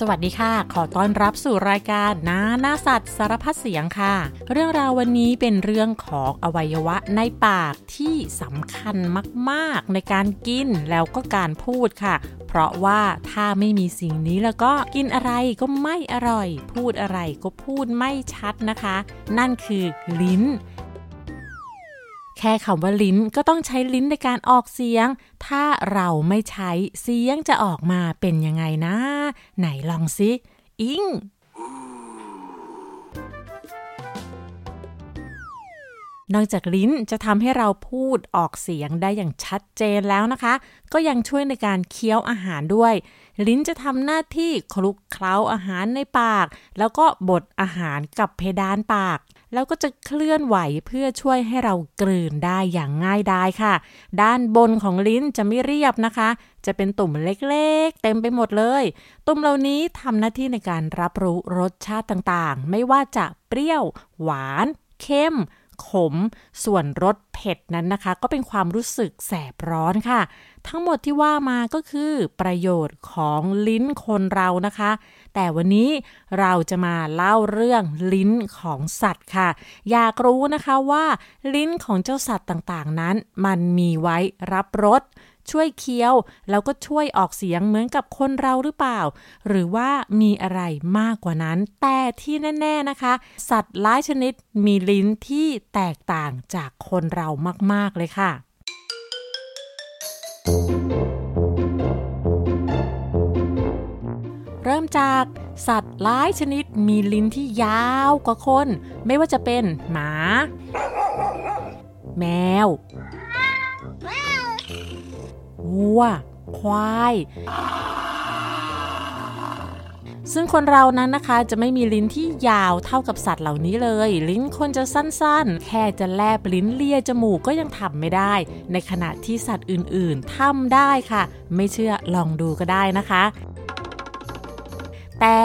สวัสดีค่ะ ขอต้อนรับสู่รายการนาหน้าสัตว์สารพัดเสียงค่ะ เรื่องราววันนี้เป็นเรื่องของอวัยวะในปากที่สำคัญมากๆ ในการกินแล้วก็การพูดค่ะ เพราะว่าถ้าไม่มีสิ่งนี้แล้วก็กินอะไรก็ไม่อร่อย พูดอะไรก็พูดไม่ชัดนะคะ นั่นคือลิ้น แค่คำว่าลิ้นก็ต้องใช้ลิ้นในการออกเสียง ถ้าเราไม่ใช้เสียงจะออกมาเป็นยังไงนะ ไหนลองสิอิงนอกจากลิ้นจะทำให้เราพูดออกเสียงได้อย่างชัดเจนแล้วนะคะ ก็ยังช่วยในการเคี้ยวอาหารด้วย ลิ้นจะทำหน้าที่คลุกเคล้าอาหารในปาก แล้วก็บดอาหารกับเพดานปาก แล้วก็จะเคลื่อนไหวเพื่อช่วยให้เรากลืนได้อย่างง่ายดายค่ะ ด้านบนของลิ้นจะไม่เรียบนะคะ จะเป็นตุ่มเล็กๆ เต็มไปหมดเลย ตุ่มเหล่านี้ทำหน้าที่ในการรับรู้รสชาติต่างๆ ไม่ว่าจะเปรี้ยว หวาน เค็ม ขม ส่วนรสเผ็ดนั้นนะคะ ก็เป็นความรู้สึกแสบร้อนค่ะ ทั้งหมดที่ว่ามาก็คือประโยชน์ของลิ้นคนเรานะคะ แต่วันนี้เราจะมาเล่าเรื่องลิ้นของสัตว์ค่ะ อยากรู้นะคะว่าลิ้นของเจ้าสัตว์ต่างๆนั้น มันมีไว้รับรส ช่วยเคี้ยว แล้วก็ช่วยออกเสียงเหมือนกับคนเราหรือเปล่า หรือว่ามีอะไรมากกว่านั้น แต่ที่แน่ ๆนะคะ สัตว์หลายชนิดมีลิ้นที่แตกต่างจากคนเรามากๆเลยค่ะ เริ่มจากสัตว์หลายชนิดมีลิ้นที่ยาวกว่าคน ไม่ว่าจะเป็นหมา แมว วัว ควาย ซึ่งคนเรานั้นนะคะจะไม่มีลิ้นที่ยาวเท่ากับสัตว์เหล่านี้เลย ลิ้นคนจะสั้นๆ แค่จะแลบลิ้นเลียจมูกก็ยังทำไม่ได้ ในขณะที่สัตว์อื่นๆทำได้ค่ะ ไม่เชื่อลองดูก็ได้นะคะ แต่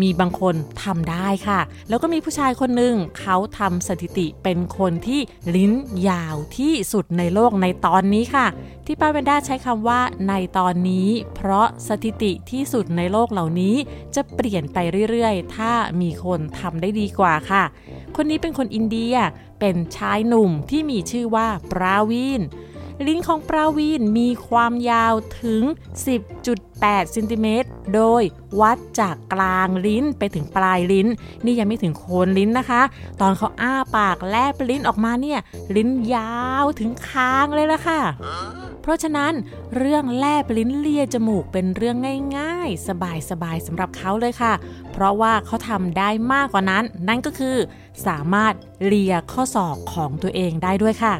มีบางคนทำได้ค่ะ แล้วก็มีผู้ชายคนหนึ่งเขาทำสถิติเป็นคนที่ลิ้นยาวที่สุดในโลกในตอนนี้ค่ะ ที่ป้าเวนด้าใช้คำว่าในตอนนี้ เพราะสถิติที่สุดในโลกเหล่านี้จะเปลี่ยนไปเรื่อยๆ ถ้ามีคนทำได้ดีกว่าค่ะ คนนี้เป็นคนอินเดียเป็นชายหนุ่มที่มีชื่อว่าปราวีน ลิ้นของปราวีนมีความยาวถึง 10.8เซนติเมตร โดยวัดจากกลางลิ้นไปถึงปลายลิ้น นี่ยังไม่ถึงโคนลิ้นนะคะ ตอนเขาอ้าปากแลบลิ้นออกมาเนี่ย ลิ้นยาวถึงคางเลยละค่ะ เพราะฉะนั้นเรื่องแลบลิ้นเลียจมูกเป็นเรื่องง่าย ๆ สบายๆสำหรับเขาเลยค่ะ เพราะว่าเขาทำได้มากกว่านั้น นั่นก็คือสามารถเลียข้อศอกของตัวเองได้ด้วยค่ะ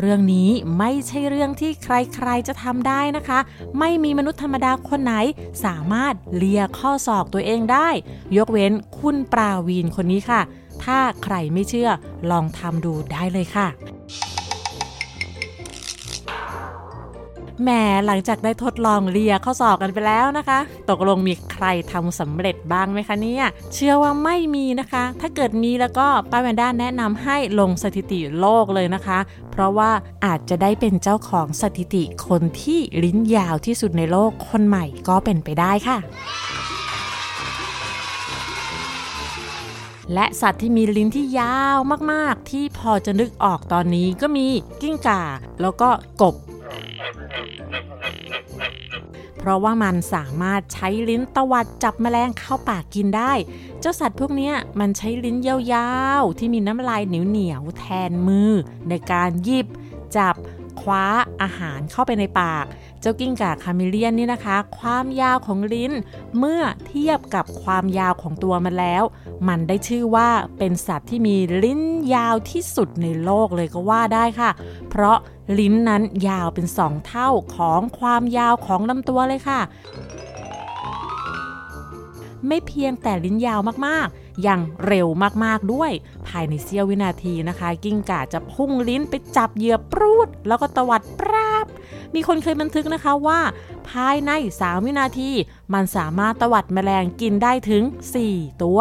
เรื่องนี้ไม่ใช่เรื่องที่ใครๆจะทำได้นะคะ ไม่มีมนุษย์ธรรมดาคนไหนสามารถเลียข้อศอกตัวเองได้ ยกเว้นคุณปราวีนคนนี้ค่ะ ถ้าใครไม่เชื่อลองทำดูได้เลยค่ะ แหมหลังจากได้ทดลองเลียข้อศอกกันไปแล้วนะคะ ตกลงมีใครทำสำเร็จบ้างไหมคะเนี่ย เชื่อว่าไม่มีนะคะ ถ้าเกิดมีแล้วก็ป้าแวนด้าแนะนำให้ลงสถิติโลกเลยนะคะ เพราะว่าอาจจะได้เป็นเจ้าของสถิติคนที่ลิ้นยาวที่สุดในโลกคนใหม่ก็เป็นไปได้ค่ะและสัตว์ที่มีลิ้นที่ยาวมากๆ ที่พอจะนึกออกตอนนี้ก็มีกิ้งก่า แล้วก็กบ เพราะว่ามันสามารถใช้ลิ้นตวัดจับแมลงเข้าปากกินได้ เจ้าสัตว์พวกนี้มันใช้ลิ้นยาวๆ ที่มีน้ำลายเหนียวๆแทนมือ ในการหยิบ จับคว้าอาหารเข้าไปในปาก เจ้ากิ้งก่าคาเมเลียนนี่นะคะ ความยาวของลิ้น เมื่อเทียบกับความยาวของตัวมันแล้ว มันได้ชื่อว่าเป็นสัตว์ที่มีลิ้นยาวที่สุดในโลกเลยก็ว่าได้ค่ะ เพราะ ลิ้นนั้นยาวเป็นสองเท่าของความยาวของลำตัวเลยค่ะ ไม่เพียงแต่ลิ้นยาวมากๆ ยังเร็วมากๆด้วย ภายในเสี้ยววินาทีนะคะ กิ้งก่าจะพุ่งลิ้นไปจับเหยื่อปรูด แล้วก็ตวัดปราบ มีคนเคยบันทึกนะคะว่า ภายใน 3 วินาที มันสามารถตวัดแมลงกินได้ถึง 4 ตัว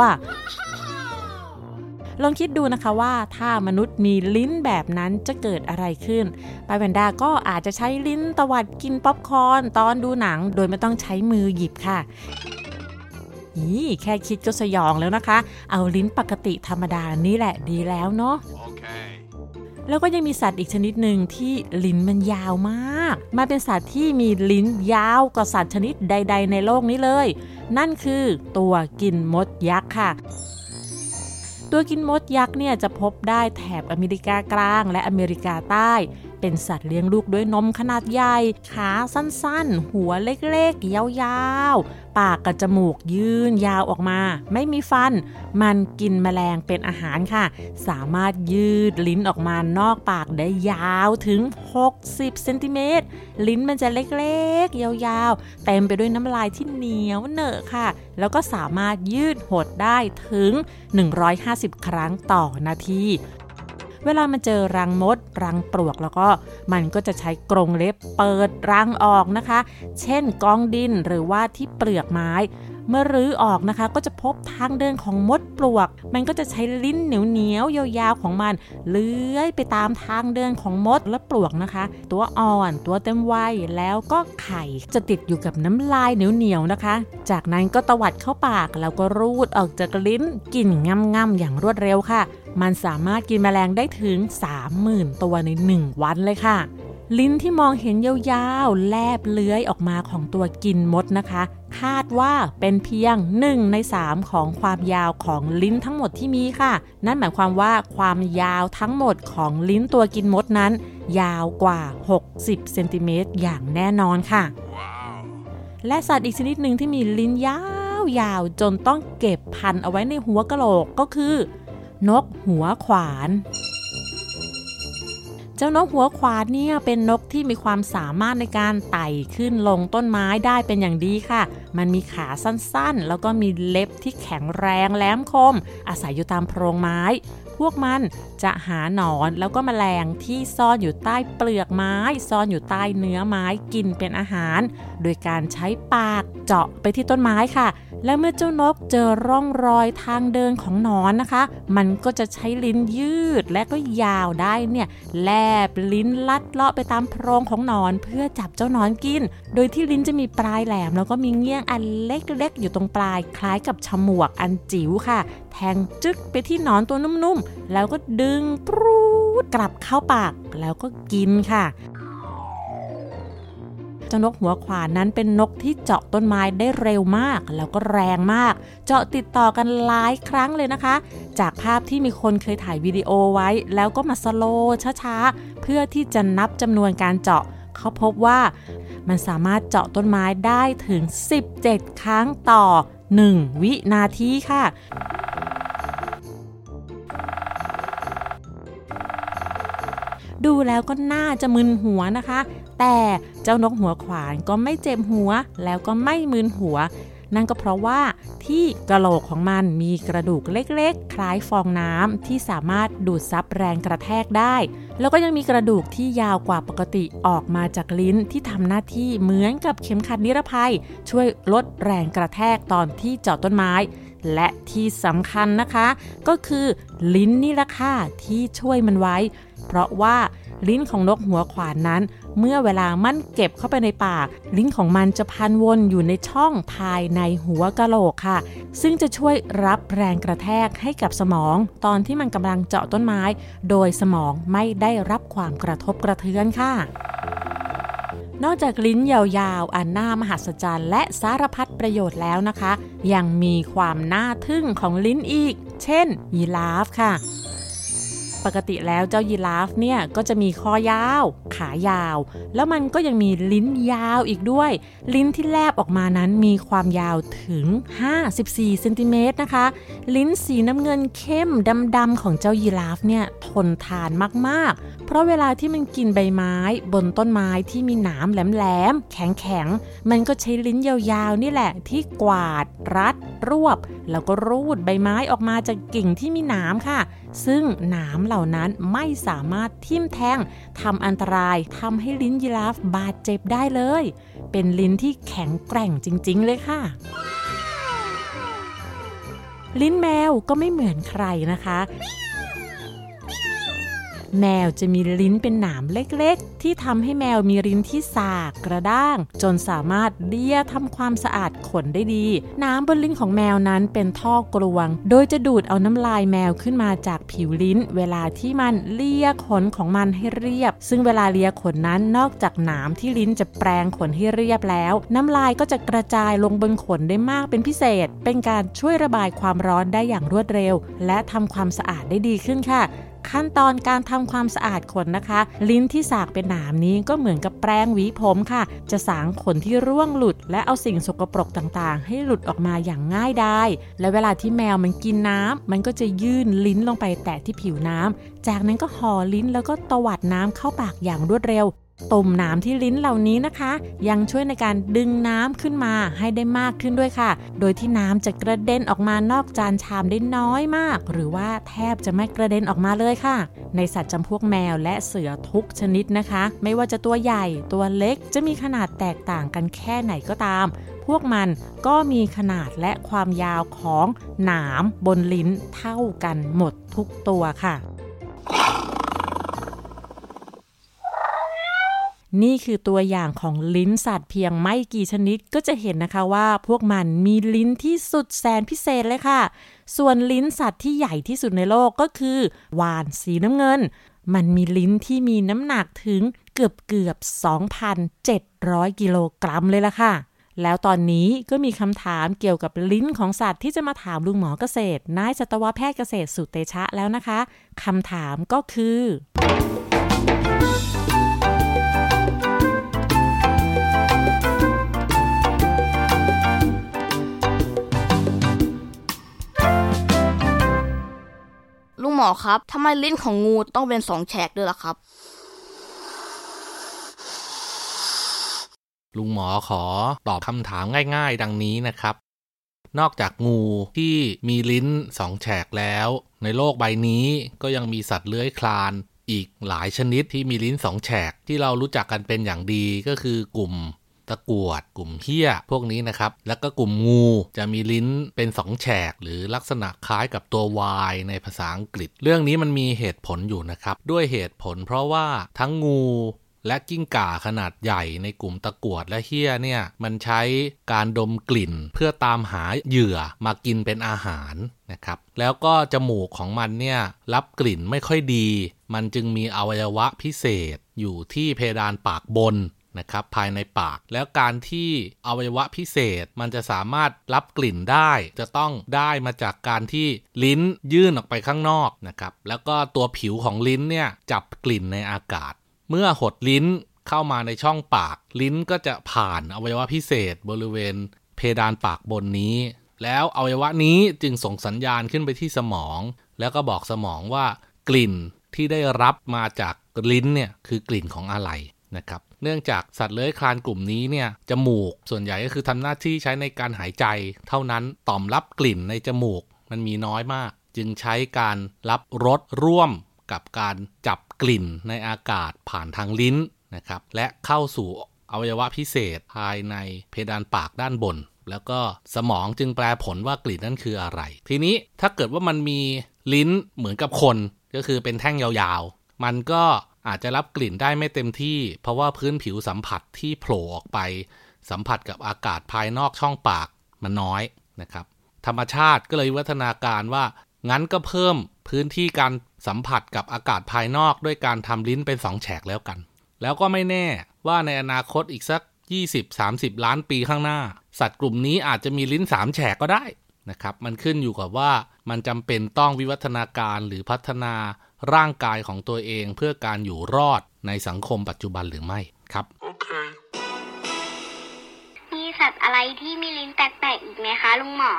ลองคิดดูนะคะว่าถ้ามนุษย์มีลิ้นแบบนั้นจะเกิดอะไรขึ้นปาแวนด้าก็อาจจะใช้ลิ้นตวัดกินป๊อปคอร์นตอนดูหนัง โดยไม่ต้องใช้มือหยิบค่ะนี่แค่คิดก็สยองแล้วนะคะ เอาลิ้นปกติธรรมดานี่แหละดีแล้วเนาะ Okay. แล้วก็ยังมีสัตว์อีกชนิดหนึ่งที่ลิ้นมันยาวมากมันเป็นสัตว์ที่มีลิ้นยาวกว่าสัตว์ชนิดใด ๆ ในโลกนี้เลย นั่นคือตัวกินมดยักษ์ค่ะ ตัวกินมดยักษ์เนี่ยจะพบได้แถบอเมริกากลางและอเมริกาใต้ เป็นสัตว์เลี้ยงลูกด้วยนมขนาดใหญ่ ขาสั้นๆ หัวเล็กๆ ยาวๆ ปากกับจมูกยืนยาวออกมา ไม่มีฟัน มันกินแมลงเป็นอาหารค่ะ สามารถยืดลิ้นออกมานอกปากได้ยาวถึง 60เซนติเมตร ลิ้นมันจะเล็กๆ ยาวๆ เต็มไปด้วยน้ำลายที่เหนียวเหนอะค่ะ แล้วก็สามารถยืดหดได้ถึง 150 ครั้งต่อนาที เวลามันเจอรังมด รังปลวกแล้วก็มันก็จะใช้กรงเล็บเปิดรังออกนะคะ เช่นกองดินหรือว่าที่เปลือกไม้ เมื่อรื้อออกนะคะ ก็จะพบทางเดินของมดปลวก มันก็จะใช้ลิ้นเหนียวๆยาวๆของมัน เลื้อยไปตามทางเดินของมดและปลวกนะคะ ตัวอ่อนตัวเต็มวัยแล้วก็ไข่จะติดอยู่กับน้ำลายเหนียวๆนะคะ จากนั้นก็ตวัดเข้าปากแล้วก็รูดออกจากลิ้นกลิ่นง่ำๆอย่างรวดเร็วค่ะ มันสามารถกินแมลงได้ถึง 30,000 ตัวใน 1 วันเลยค่ะลิ้นที่มองเห็นยาวๆ แลบเลื้อยออกมาของตัวกินมดนะคะ คาดว่าเป็นเพียง 1 ใน 3 ของความยาวของลิ้นทั้งหมดที่มีค่ะ นั่นหมายความว่าความยาวทั้งหมดของลิ้นตัวกินมดนั้น ยาวกว่า 60เซนติเมตรอย่างแน่นอนค่ะ Wow. และสัตว์อีกชนิดหนึ่งที่มีลิ้นยาวๆจนต้องเก็บพันเอาไว้ในหัวกะโหลกก็คือ นกหัวขวาน เจ้านกหัวขวานเนี่ยเป็นนกที่มีความสามารถในการไต่ขึ้นลงต้นไม้ได้เป็นอย่างดีค่ะ มันมีขาสั้นๆ แล้วก็มีเล็บที่แข็งแรงแหลมคม อาศัยอยู่ตามโพรงไม้ พวกมันจะหาหนอนแล้วก็แมลงที่ซ่อนอยู่ใต้เปลือกไม้ ซ่อนอยู่ใต้เนื้อไม้กินเป็นอาหาร โดยการใช้ปากเจาะไปที่ต้นไม้ค่ะ และเมื่อเจ้านกเจอร่องรอยทางเดินของหนอนนะคะ มันก็จะใช้ลิ้นยืดและก็ยาวได้เนี่ยแลบลิ้นลัดเลาะไปตามโพรงของหนอนเพื่อจับเจ้าหนอนกิน โดยที่ลิ้นจะมีปลายแหลม แล้วก็มีเงี้ยงอันเล็กๆอยู่ตรงปลายคล้ายกับฉมวกอันจิ๋วค่ะ แทงจึ๊กไปที่หนอนตัวนุ่มๆ แล้วก็ดึงปรูดกลับเข้าปากแล้วก็กินค่ะเจ้านกหัวขวานนั้นเป็นนกที่เจาะต้นไม้ได้เร็วมาก แล้วก็แรงมาก เจาะติดต่อกันหลายครั้งเลยนะคะ จากภาพที่มีคนเคยถ่ายวิดีโอไว้ แล้วก็มาสโลว์ช้าๆ เพื่อที่จะนับจำนวนการเจาะ เขาพบว่ามันสามารถเจาะต้นไม้ได้ถึง 17 ครั้งต่อ 1 วินาทีค่ะ ดูแล้วก็น่าจะมึนหัวนะคะ แต่เจ้านกหัวขวานก็ไม่เจ็บหัวแล้วก็ไม่มึนหัว นั่นก็เพราะว่าที่กระโหลกของมันมีกระดูกเล็กๆ คล้ายฟองน้ำที่สามารถดูดซับแรงกระแทกได้ แล้วก็ยังมีกระดูกที่ยาวกว่าปกติออกมาจากลิ้นที่ทำหน้าที่เหมือนกับเข็มขัดนิรภัย ช่วยลดแรงกระแทกตอนที่เจาะต้นไม้และที่สำคัญนะคะ ก็คือลิ้นนี่แหละค่ะที่ช่วยมันไว้ เพราะว่า ลิ้นของนกหัวขวานนั้น เมื่อเวลามันเก็บเข้าไปในปาก ลิ้นของมันจะพันวนอยู่ในช่องภายในหัวกะโหลกค่ะ ซึ่งจะช่วยรับแรงกระแทกให้กับสมอง ตอนที่มันกำลังเจาะต้นไม้ โดยสมองไม่ได้รับความกระทบกระเทือนค่ะนอกจากลิ้นยาวๆ อันน่ามหัศจรรย์และสารพัดประโยชน์แล้วนะคะ ยังมีความน่าทึ่งของลิ้นอีก เช่นยีราฟค่ะ ปกติแล้วเจ้ายีราฟเนี่ยก็จะมีคอยาว ขายาว แล้วมันก็ยังมีลิ้นยาวอีกด้วย ลิ้นที่แลบออกมานั้นมีความยาวถึง 54เซนติเมตรนะคะ ลิ้นสีน้ำเงินเข้มดำๆของเจ้ายีราฟเนี่ยทนทานมากๆ ราะเวลาที่มันกินใบไม้บนต้นไม้ที่มีหนามแหลมๆแข็งๆมันก็ใช้ลิ้นยาวๆนี่แหละ ที่กวาด รัด รวบ แล้วก็รูดใบไม้ออกมาจากกิ่งที่มีหนามค่ะ ซึ่งหนามเหล่านั้นไม่สามารถทิ่มแทงทำอันตรายทำให้ลิ้นยีราฟบาดเจ็บได้เลย เป็นลิ้นที่แข็งแกร่งจริง ๆ เลยค่ะลิ้นแมวก็ไม่เหมือนใครนะคะ แมวจะมีลิ้นเป็นหนามเล็กๆ ที่ทำให้แมวมีลิ้นที่สากกระด้าง จนสามารถเลียทำความสะอาดขนได้ดี น้ำบนลิ้นของแมวนั้นเป็นท่อกลวง โดยจะดูดเอาน้ำลายแมวขึ้นมาจากผิวลิ้น เวลาที่มันเลียขนของมันให้เรียบ ซึ่งเวลาเลียขนนั้นนอกจากหนามที่ลิ้นจะแปรงขนให้เรียบแล้ว น้ำลายก็จะกระจายลงบนขนได้มากเป็นพิเศษ เป็นการช่วยระบายความร้อนได้อย่างรวดเร็ว และทำความสะอาดได้ดีขึ้นค่ะ ขั้นตอนการทำความสะอาดขนนะคะ ลิ้นที่สากเป็นหนามนี้ก็เหมือนกับแปรงหวีผมค่ะ จะสางขนที่ร่วงหลุด และเอาสิ่งสกปรกต่างๆ ให้หลุดออกมาอย่างง่ายได้ และเวลาที่แมวมันกินน้ำมันก็จะยื่นลิ้นลงไปแตะที่ผิวน้ำจากนั้นก็ห่อลิ้นแล้วก็ตวัดน้ำเข้าปากอย่างรวดเร็ว ตุ่มน้ำที่ลิ้นเหล่านี้นะคะ ยังช่วยในการดึงน้ำขึ้นมาให้ได้มากขึ้นด้วยค่ะ โดยที่น้ำจะกระเด็นออกมานอกจานชามได้น้อยมาก หรือว่าแทบจะไม่กระเด็นออกมาเลยค่ะ ในสัตว์จำพวกแมวและเสือทุกชนิดนะคะ ไม่ว่าจะตัวใหญ่ตัวเล็กจะมีขนาดแตกต่างกันแค่ไหนก็ตาม พวกมันก็มีขนาดและความยาวของหนามบนลิ้นเท่ากันหมดทุกตัวค่ะ นี่คือตัวอย่างของลิ้นสัตว์เพียงไม่กี่ชนิดก็จะเห็นนะคะว่าพวกมันมีลิ้นที่สุดแสนพิเศษเลยค่ะ ส่วนลิ้นสัตว์ที่ใหญ่ที่สุดในโลกก็คือ วานสีน้ำเงิน มันมีลิ้นที่มีน้ำหนักถึงเกือบเกือบ 2,700 กิโลกรัมเลยล่ะค่ะ แล้วตอนนี้ก็มีคำถามเกี่ยวกับลิ้นของสัตว์ที่จะมาถามลุงหมอเกษตรนายสัตวแพทย์เกษตรสุเตชะแล้วนะคะคำถามก็คือ มอครับทำไมลิ้นของงูต้องเป็นสองแฉกด้วยล่ะครับ ลุงหมอขอตอบคำถามง่าย ๆ ดังนี้นะครับ นอกจากงูที่มีลิ้นสองแฉกแล้ว ในโลกใบนี้ก็ยังมีสัตว์เลื้อยคลานอีกหลายชนิดที่มีลิ้นสองแฉกที่เรารู้จักกันเป็นอย่างดีก็คือกลุ่ม ตะกวด กลุ่มเฮี้ยพวกนี้นะครับ แล้วก็กลุ่มงูจะมีลิ้นเป็นสองแฉก หรือลักษณะคล้ายกับตัว Y ในภาษาอังกฤษ เรื่องนี้มันมีเหตุผลอยู่นะครับ ด้วยเหตุผลเพราะว่าทั้งงูและกิ้งก่าขนาดใหญ่ในกลุ่มตะกวดและเฮี้ยเนี่ย มันใช้การดมกลิ่นเพื่อตามหาเหยื่อมากินเป็นอาหารนะครับ แล้วก็จมูกของมันเนี่ย รับกลิ่นไม่ค่อยดี มันจึงมีอวัยวะพิเศษอยู่ที่เพดานปากบน นะครับภายในปาก แล้วการที่อวัยวะพิเศษมันจะสามารถรับกลิ่นได้ จะต้องได้มาจากการที่ลิ้นยื่นออกไปข้างนอกนะครับแล้วก็ตัวผิวของลิ้นเนี่ยจับกลิ่นในอากาศ เมื่อหดลิ้นเข้ามาในช่องปาก ลิ้นก็จะผ่านอวัยวะพิเศษบริเวณ เพดานปากบนนี้ แล้วอวัยวะนี้จึงส่งสัญญาณขึ้นไปที่สมอง แล้วก็บอกสมองว่ากลิ่นที่ได้รับมาจากลิ้นเนี่ยคือกลิ่นของอะไรนะครับ เนื่องจากสัตว์เลื้อยคลานกลุ่มนี้เนี่ยจมูกส่วนใหญ่ก็คือทำหน้าที่ใช้ในการหายใจ เท่านั้นต่อมรับกลิ่นในจมูกมันมีน้อยมาก จึงใช้การรับรสร่วมกับการจับกลิ่นในอากาศผ่านทางลิ้นนะครับ และเข้าสู่อวัยวะพิเศษภายในเพดานปากด้านบน แล้วก็สมองจึงแปลผลว่ากลิ่นนั้นคืออะไร ทีนี้ถ้าเกิดว่ามันมีลิ้นเหมือนกับคนก็คือเป็นแท่งยาวๆ มันก็ อาจจะรับกลิ่นได้ไม่เต็มที่ เพราะว่าพื้นผิวสัมผัสที่โผล่ออกไป สัมผัสกับอากาศภายนอกช่องปากมันน้อยนะครับ ธรรมชาติก็เลยวัฒนาการว่า งั้นก็เพิ่มพื้นที่การสัมผัสกับอากาศภายนอกด้วยการทำลิ้นเป็นสองแฉกแล้วกัน แล้วก็ไม่แน่ว่าในอนาคตอีกสัก 20-30 ล้านปีข้างหน้า สัตว์กลุ่มนี้อาจจะมีลิ้นสามแฉกก็ได้นะครับ มันขึ้นอยู่กับว่ามันจำเป็นต้องวิวัฒนาการหรือพัฒนา ร่างกายของตัวเองเพื่อการอยู่รอดในสังคมปัจจุบันหรือไม่ครับโอเคมีสัตว์อะไรที่มีลิ้นแปลกๆอีกไหมคะลุงหมอ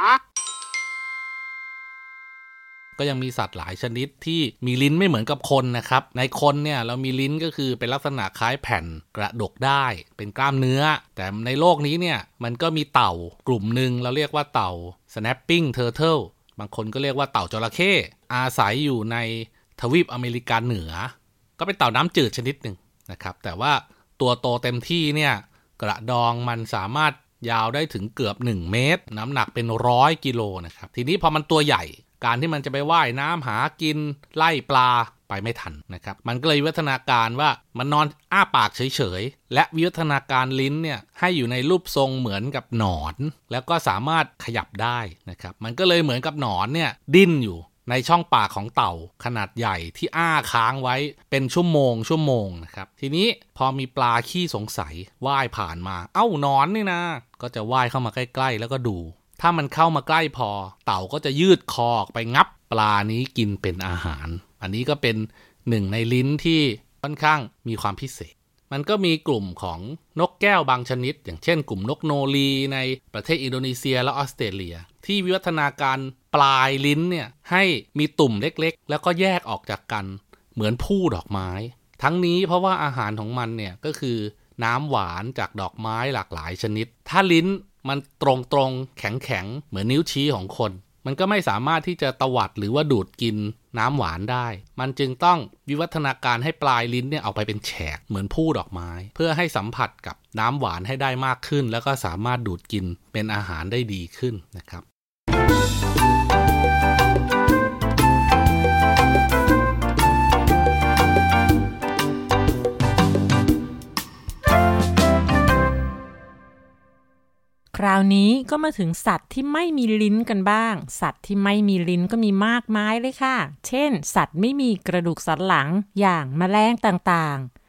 ก็ยังมีสัตว์หลายชนิดที่มีลิ้นไม่เหมือนกับคนนะครับ ในคนเนี่ยเรามีลิ้นก็คือเป็นลักษณะคล้ายแผ่นกระดกได้ เป็นกล้ามเนื้อ แต่ในโลกนี้เนี่ยมันก็มีเต่ากลุ่มหนึ่งเราเรียกว่าเต่า snapping turtle บางคนก็เรียกว่าเต่าจระเข้อาศัยอยู่ใน ทวีปอเมริกาเหนือ ก็เป็นเต่าน้ำจืดชนิดหนึ่งนะครับ แต่ว่าตัวโตเต็มที่เนี่ยกระดองมันสามารถยาวได้ถึงเกือบ 1 เมตร น้ำหนักเป็นร้อยกิโลนะครับทีนี้พอมันตัวใหญ่การที่มันจะไปว่ายน้ำหากินไล่ปลาไปไม่ทันนะครับ มันก็เลยวิวัฒนาการว่ามันนอนอ้าปากเฉยๆ และวิวัฒนาการลิ้นเนี่ยให้อยู่ในรูปทรงเหมือนกับหนอน แล้วก็สามารถขยับได้นะครับ มันก็เลยเหมือนกับหนอนเนี่ยดิ้นอยู่ ในช่องปากของเต่าขนาดใหญ่ที่อ้าค้างไว้เป็นชั่วโมงชั่วโมงนะครับทีนี้พอมีปลาขี้สงสัยว่ายผ่านมา เอ้านอนนี่นะก็จะว่ายเข้ามาใกล้ ๆ แล้วก็ดู ถ้ามันเข้ามาใกล้พอ เต่าก็จะยืดคอออกไปงับปลานี้กินเป็นอาหาร อันนี้ก็เป็นหนึ่งในลิ้นที่ค่อนข้างมีความพิเศษ มันก็มีกลุ่มของนกแก้วบางชนิด อย่างเช่น กลุ่มนกโนรีในประเทศอินโดนีเซียและออสเตรเลีย ที่วิวัฒนาการปลายลิ้นเนี่ยให้มีตุ่มเล็กๆ แล้วก็แยกออกจากกัน เหมือนผู้ดอกไม้ ทั้งนี้เพราะว่าอาหารของมันเนี่ยก็คือน้ำหวานจากดอกไม้หลากหลายชนิด ถ้าลิ้นมันตรงๆแข็งๆเหมือนนิ้วชี้ของคน มันก็ไม่สามารถที่จะตวัดหรือว่าดูดกินน้ำหวานได้ มันจึงต้องวิวัฒนาการให้ปลายลิ้นเนี่ยเอาไปเป็นแฉกเหมือนผู้ดอกไม้ เพื่อให้สัมผัสกับน้ำหวานให้ได้มากขึ้น แล้วก็สามารถดูดกินเป็นอาหารได้ดีขึ้นนะครับ คราวนี้ก็มาถึงสัตว์ที่ไม่มีลิ้นกันบ้าง สัตว์ที่ไม่มีลิ้นก็มีมากมายเลยค่ะ เช่น สัตว์ไม่มีกระดูกสันหลังอย่างแมลงต่างๆ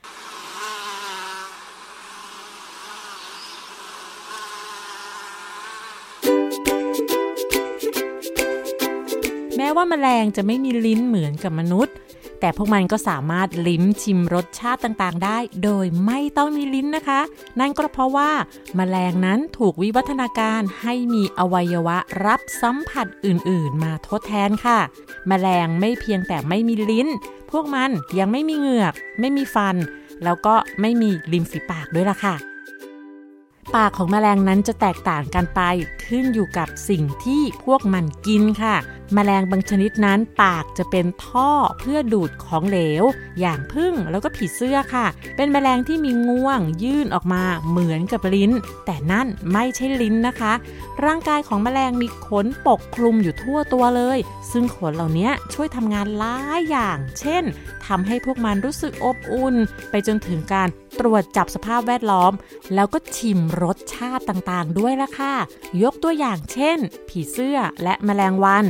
แม้ว่าแมลงจะไม่มีลิ้นเหมือนกับมนุษย์ แต่พวกมันก็สามารถลิ้มชิมรสชาติต่างๆ ได้ โดยไม่ต้องมีลิ้นนะคะ นั่นก็เพราะว่าแมลงนั้นถูกวิวัฒนาการให้มีอวัยวะรับสัมผัสอื่นๆ มาทดแทนค่ะแมลงไม่เพียงแต่ไม่มีลิ้น พวกมันยังไม่มีเหงือก ไม่มีฟัน แล้วก็ไม่มีริมฝีปากด้วยล่ะค่ะปากของแมลงนั้นจะแตกต่างกันไปขึ้นอยู่กับสิ่งที่พวกมันกินค่ะ แมลงบางชนิดนั้นปากจะเป็นท่อเพื่อดูดของเหลว อย่างพึ่งแล้วก็ผีเสื้อค่ะ เป็นแมลงที่มีงวงยื่นออกมาเหมือนกับลิ้น แต่นั่นไม่ใช่ลิ้นนะคะ ร่างกายของแมลงมีขนปกคลุมอยู่ทั่วตัวเลย ซึ่งขนเหล่านี้ช่วยทำงานหลายอย่าง เช่นทำให้พวกมันรู้สึกอบอุ่น ไปจนถึงการตรวจจับสภาพแวดล้อม แล้วก็ชิมรสชาติต่างๆ ด้วยล่ะค่ะ ยกตัวอย่างเช่น ผีเสื้อและแมลงวัน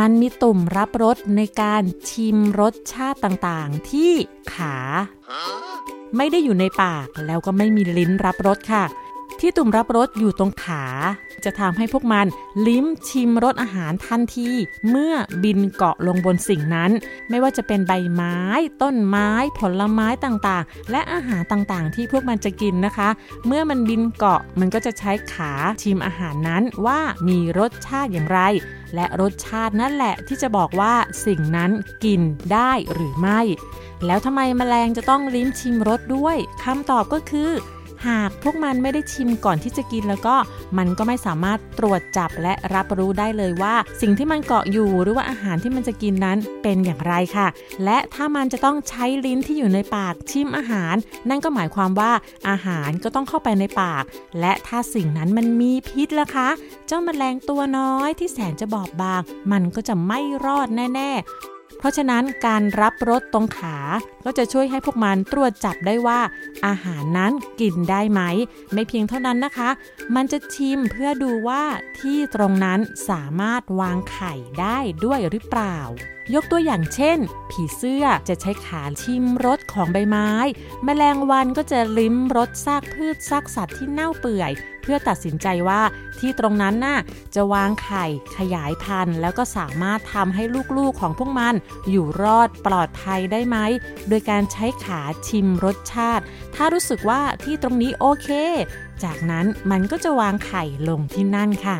มันมีตุ่มรับรสในการชิมรสชาติต่างๆ ที่ขา ไม่ได้อยู่ในปากแล้วก็ไม่มีลิ้นรับรสค่ะ ที่ตุ่มรับรสอยู่ตรงขา จะทำให้พวกมันลิ้มชิมรสอาหารทันที เมื่อบินเกาะลงบนสิ่งนั้น ไม่ว่าจะเป็นใบไม้ ต้นไม้ ผลไม้ต่างๆ และอาหารต่างๆ ที่พวกมันจะกินนะคะ เมื่อมันบินเกาะมันก็จะใช้ขาชิมอาหารนั้นว่ามีรสชาติอย่างไร และรสชาตินั่นแหละที่จะบอกว่าสิ่งนั้นกินได้หรือไม่ แล้วทำไมแมลงจะต้องลิ้มชิมรสด้วยคำตอบก็คือ หากพวกมันไม่ได้ชิมก่อนที่จะกินแล้วก็มันก็ไม่สามารถตรวจจับและรับรู้ได้เลยว่า สิ่งที่มันเกาะอยู่หรือว่าอาหารที่มันจะกินนั้นเป็นอย่างไรค่ะ และถ้ามันจะต้องใช้ลิ้นที่อยู่ในปากชิมอาหาร นั่นก็หมายความว่าอาหารก็ต้องเข้าไปในปาก และถ้าสิ่งนั้นมันมีพิษล่ะคะ เจ้าแมลงตัวน้อยที่แสนจะบอบบาง มันก็จะไม่รอดแน่ ๆ เพราะฉะนั้นการรับรสตรงขา ก็จะช่วยให้พวกมันตรวจจับได้ว่า อาหารนั้นกินได้ไหม ไม่เพียงเท่านั้นนะคะ มันจะชิมเพื่อดูว่าที่ตรงนั้นสามารถวางไข่ได้ด้วยหรือเปล่า ยกตัวอย่างเช่น ผีเสื้อจะใช้ขาชิมรสของใบไม้ แมลงวันก็จะลิ้มรสซากพืชซากสัตว์ที่เน่าเปื่อย เพื่อตัดสินใจว่าที่ตรงนั้นน่ะจะวางไข่ขยายพันธุ์ แล้วก็สามารถทำให้ลูกๆของพวกมัน อยู่รอดปลอดภัยได้ไหม โดยการใช้ขาชิมรสชาติ ถ้ารู้สึกว่าที่ตรงนี้โอเค จากนั้นมันก็จะวางไข่ลงที่นั่นค่ะ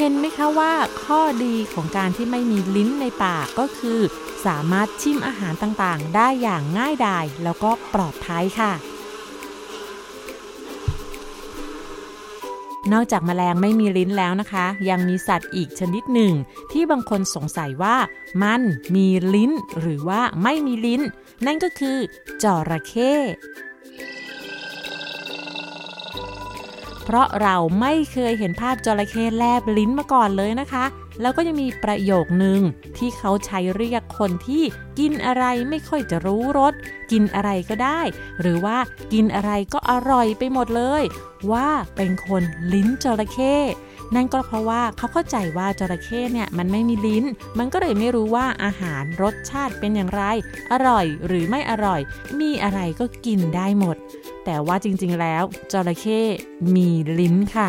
เห็นไหมคะว่าข้อดีของการที่ไม่มีลิ้นในปากก็คือ สามารถชิมอาหารต่างๆ ได้อย่างง่ายดายแล้วก็ปลอดภัยค่ะ นอกจากแมลงไม่มีลิ้นแล้วนะคะ ยังมีสัตว์อีกชนิดหนึ่ง ที่บางคนสงสัยว่ามันมีลิ้นหรือว่าไม่มีลิ้น นั่นก็คือจระเข้ เพราะเราไม่เคยเห็นภาพจระเข้แลบลิ้นมาก่อนเลยนะคะ แล้วก็ยังมีประโยคหนึ่งที่เขาใช้เรียกคนที่กินอะไรไม่ค่อยจะรู้รส กินอะไรก็ได้ หรือว่ากินอะไรก็อร่อยไปหมดเลย ว่าเป็นคนลิ้นจระเข้ นั่นก็เพราะว่าเขาเข้าใจว่าจระเข้เนี่ยมันไม่มีลิ้น มันก็เลยไม่รู้ว่าอาหารรสชาติเป็นอย่างไร อร่อยหรือไม่อร่อย มีอะไรก็กินได้หมด แต่ว่าจริงๆแล้วจระเข้มีลิ้นค่ะ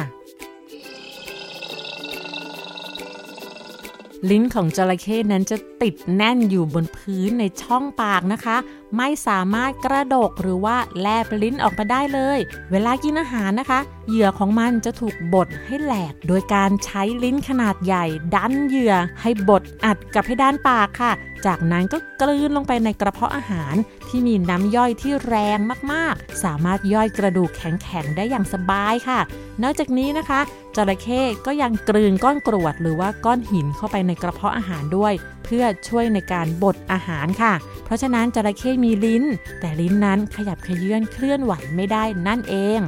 ลิ้นของจระเข้นั้นจะติดแน่นอยู่บนพื้นในช่องปากนะคะไม่สามารถกระดกหรือว่าแลบลิ้นออกมาได้เลย เวลากินอาหารนะคะ เหยื่อของมันจะถูกบดให้แหลก โดยการใช้ลิ้นขนาดใหญ่ ดันเหยื่อให้บดอัดกับเพดานปากค่ะ จากนั้นก็กลืนลงไปในกระเพาะอาหารที่มีน้ำย่อยที่แรงมากๆ สามารถย่อยกระดูกแข็งๆ ได้อย่างสบายค่ะ นอกจากนี้นะคะจระเข้ก็ยังกลืนก้อนกรวดหรือว่าก้อนหินเข้าไปในกระเพาะอาหารด้วยเพื่อช่วยในการบดอาหารค่ะ เพราะฉะนั้นจระเข้มีลิ้น แต่ลิ้นนั้นขยับขยื่นเคลื่อนไหวไม่ได้นั่นเอง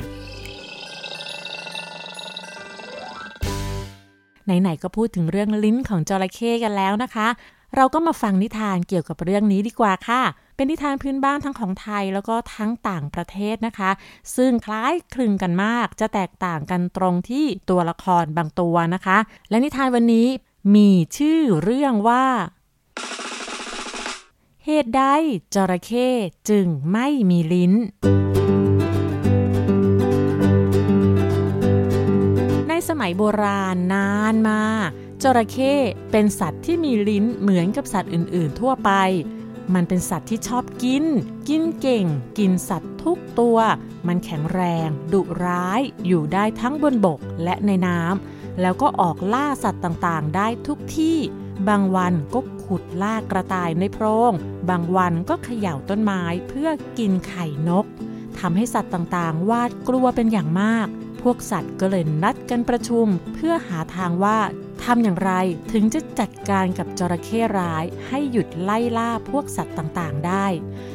ไหนๆก็พูดถึงเรื่องลิ้นของจระเข้กันแล้วนะคะ เราก็มาฟังนิทานเกี่ยวกับเรื่องนี้ดีกว่าค่ะ เป็นนิทานพื้นบ้านทั้งของไทยแล้วก็ทั้งต่างประเทศนะคะ ซึ่งคล้ายคลึงกันมาก จะแตกต่างกันตรงที่ตัวละครบางตัวนะคะ และนิทานวันนี้ มีชื่อเรื่องว่า เหตุใดจระเข้จึงไม่มีลิ้น ในสมัยโบราณนานมา จระเข้เป็นสัตว์ที่มีลิ้นเหมือนกับสัตว์อื่น ๆ ทั่วไป มันเป็นสัตว์ที่ชอบกิน กินเก่ง กินสัตว์ทุกตัว มันแข็งแรง ดุร้าย อยู่ได้ทั้งบนบกและในน้ำ แล้วก็ออกล่าสัตว์ต่างๆ ได้ทุกที่ บางวันก็ขุดล่ากระต่ายในโพรง บางวันก็เขย่าต้นไม้เพื่อกินไข่นกทำให้สัตว์ต่างๆ วาดกลัวเป็นอย่างมาก พวกสัตว์ก็เลยนัดกันประชุม เพื่อหาทางว่า ทำอย่างไรถึงจะจัดการกับจระเข้ร้ายให้หยุดไล่ล่าพวกสัตว์ต่างๆ ได้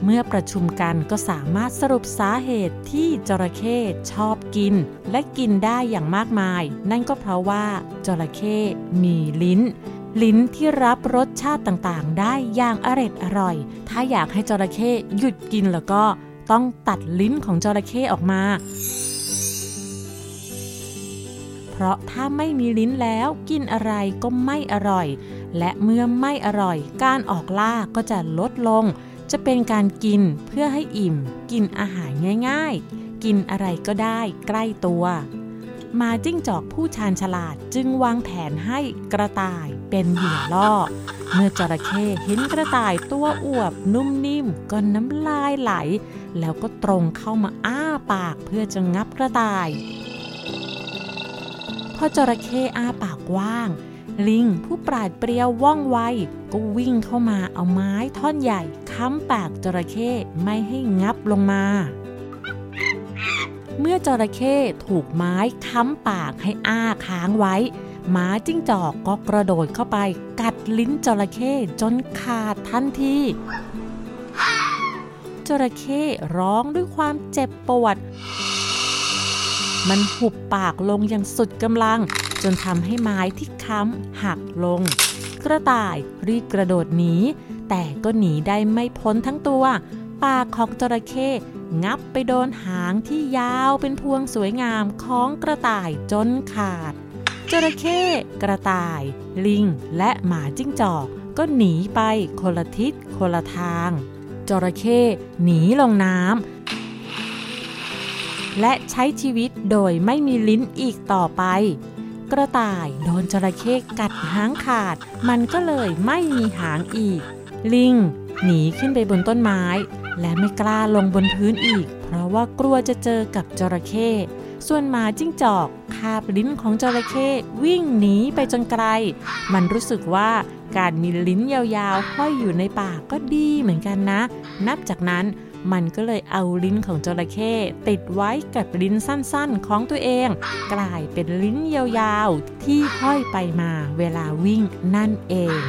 เมื่อประชุมกันก็สามารถสรุปสาเหตุที่จระเข้ชอบกิน และกินได้อย่างมากมาย นั่นก็เพราะว่าจระเข้มีลิ้น ลิ้นที่รับรสชาติต่างๆ ได้อย่างอร็ดอร่อย ถ้าอยากให้จระเข้หยุดกินแล้วก็ต้องตัดลิ้นของจระเข้ออกมา เพราะถ้าไม่มีลิ้นแล้วกินอะไรก็ไม่อร่อย และเมื่อไม่อร่อย การออกล่าก็จะลดลง จะเป็นการกินเพื่อให้อิ่ม กินอาหารง่าย ๆ กินอะไรก็ได้ใกล้ตัว มาจิ้งจอกผู้ชาญฉลาดจึงวางแผนให้กระต่ายเป็นเหยื่อล่อ เมื่อจระเข้เห็นกระต่ายตัวอวบนุ่มนิ่มก็น้ำลายไหล แล้วก็ตรงเข้ามาอ้าปากเพื่อจะงับกระต่าย อจระเข้อ้าปากกว้าง ลิงผู้ปราดเปรียวว่องไว ก็วิ่งเข้ามาเอาไม้ท่อนใหญ่ค้ำปากจระเข้ไม่ให้งับลงมา เมื่อจระเข้ถูกไม้ค้ำปากให้อ้าค้างไว้หมาจิ้งจอกก็กระโดดเข้าไป กัดลิ้นจระเข้จนขาดทันทีจระเข้ร้องด้วยความเจ็บปวด มันหุบปากลงอย่างสุดกำลัง จนทำให้ไม้ที่ค้ำหักลง กระต่ายรีบกระโดดหนี แต่ก็หนีได้ไม่พ้นทั้งตัว ปากของจระเข้งับไปโดนหางที่ยาวเป็นพวงสวยงามของกระต่ายจนขาด จระเข้กระต่าย ลิง และหมาจิ้งจอกก็หนีไปคนละทิศคนละทาง จระเข้หนีลงน้ำ และใช้ชีวิตโดยไม่มีลิ้นอีกต่อไป กระต่ายโดนจระเข้กัดหางขาด มันก็เลยไม่มีหางอีก ลิงหนีขึ้นไปบนต้นไม้ และไม่กล้าลงบนพื้นอีก เพราะว่ากลัวจะเจอกับจระเข้ส่วนหมาจิ้งจอกคาบลิ้นของจระเข้วิ่งหนีไปจนไกล มันรู้สึกว่าการมีลิ้นยาวๆห้อยอยู่ในปากก็ดีเหมือนกันนะ นับจากนั้น มันก็เลยเอาลิ้นของจระเข้ติดไว้กับลิ้นสั้นๆของตัวเอง กลายเป็นลิ้นยาวๆ ที่ห้อยไปมาเวลาวิ่งนั่นเอง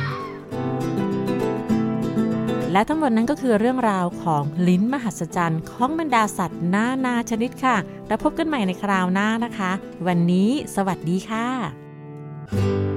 และทั้งหมดนั้นก็คือเรื่องราวของลิ้นมหัศจรรย์ของบรรดาสัตว์นานาชนิดค่ะ แล้วพบกันใหม่ในคราวหน้านะคะ วันนี้สวัสดีค่ะ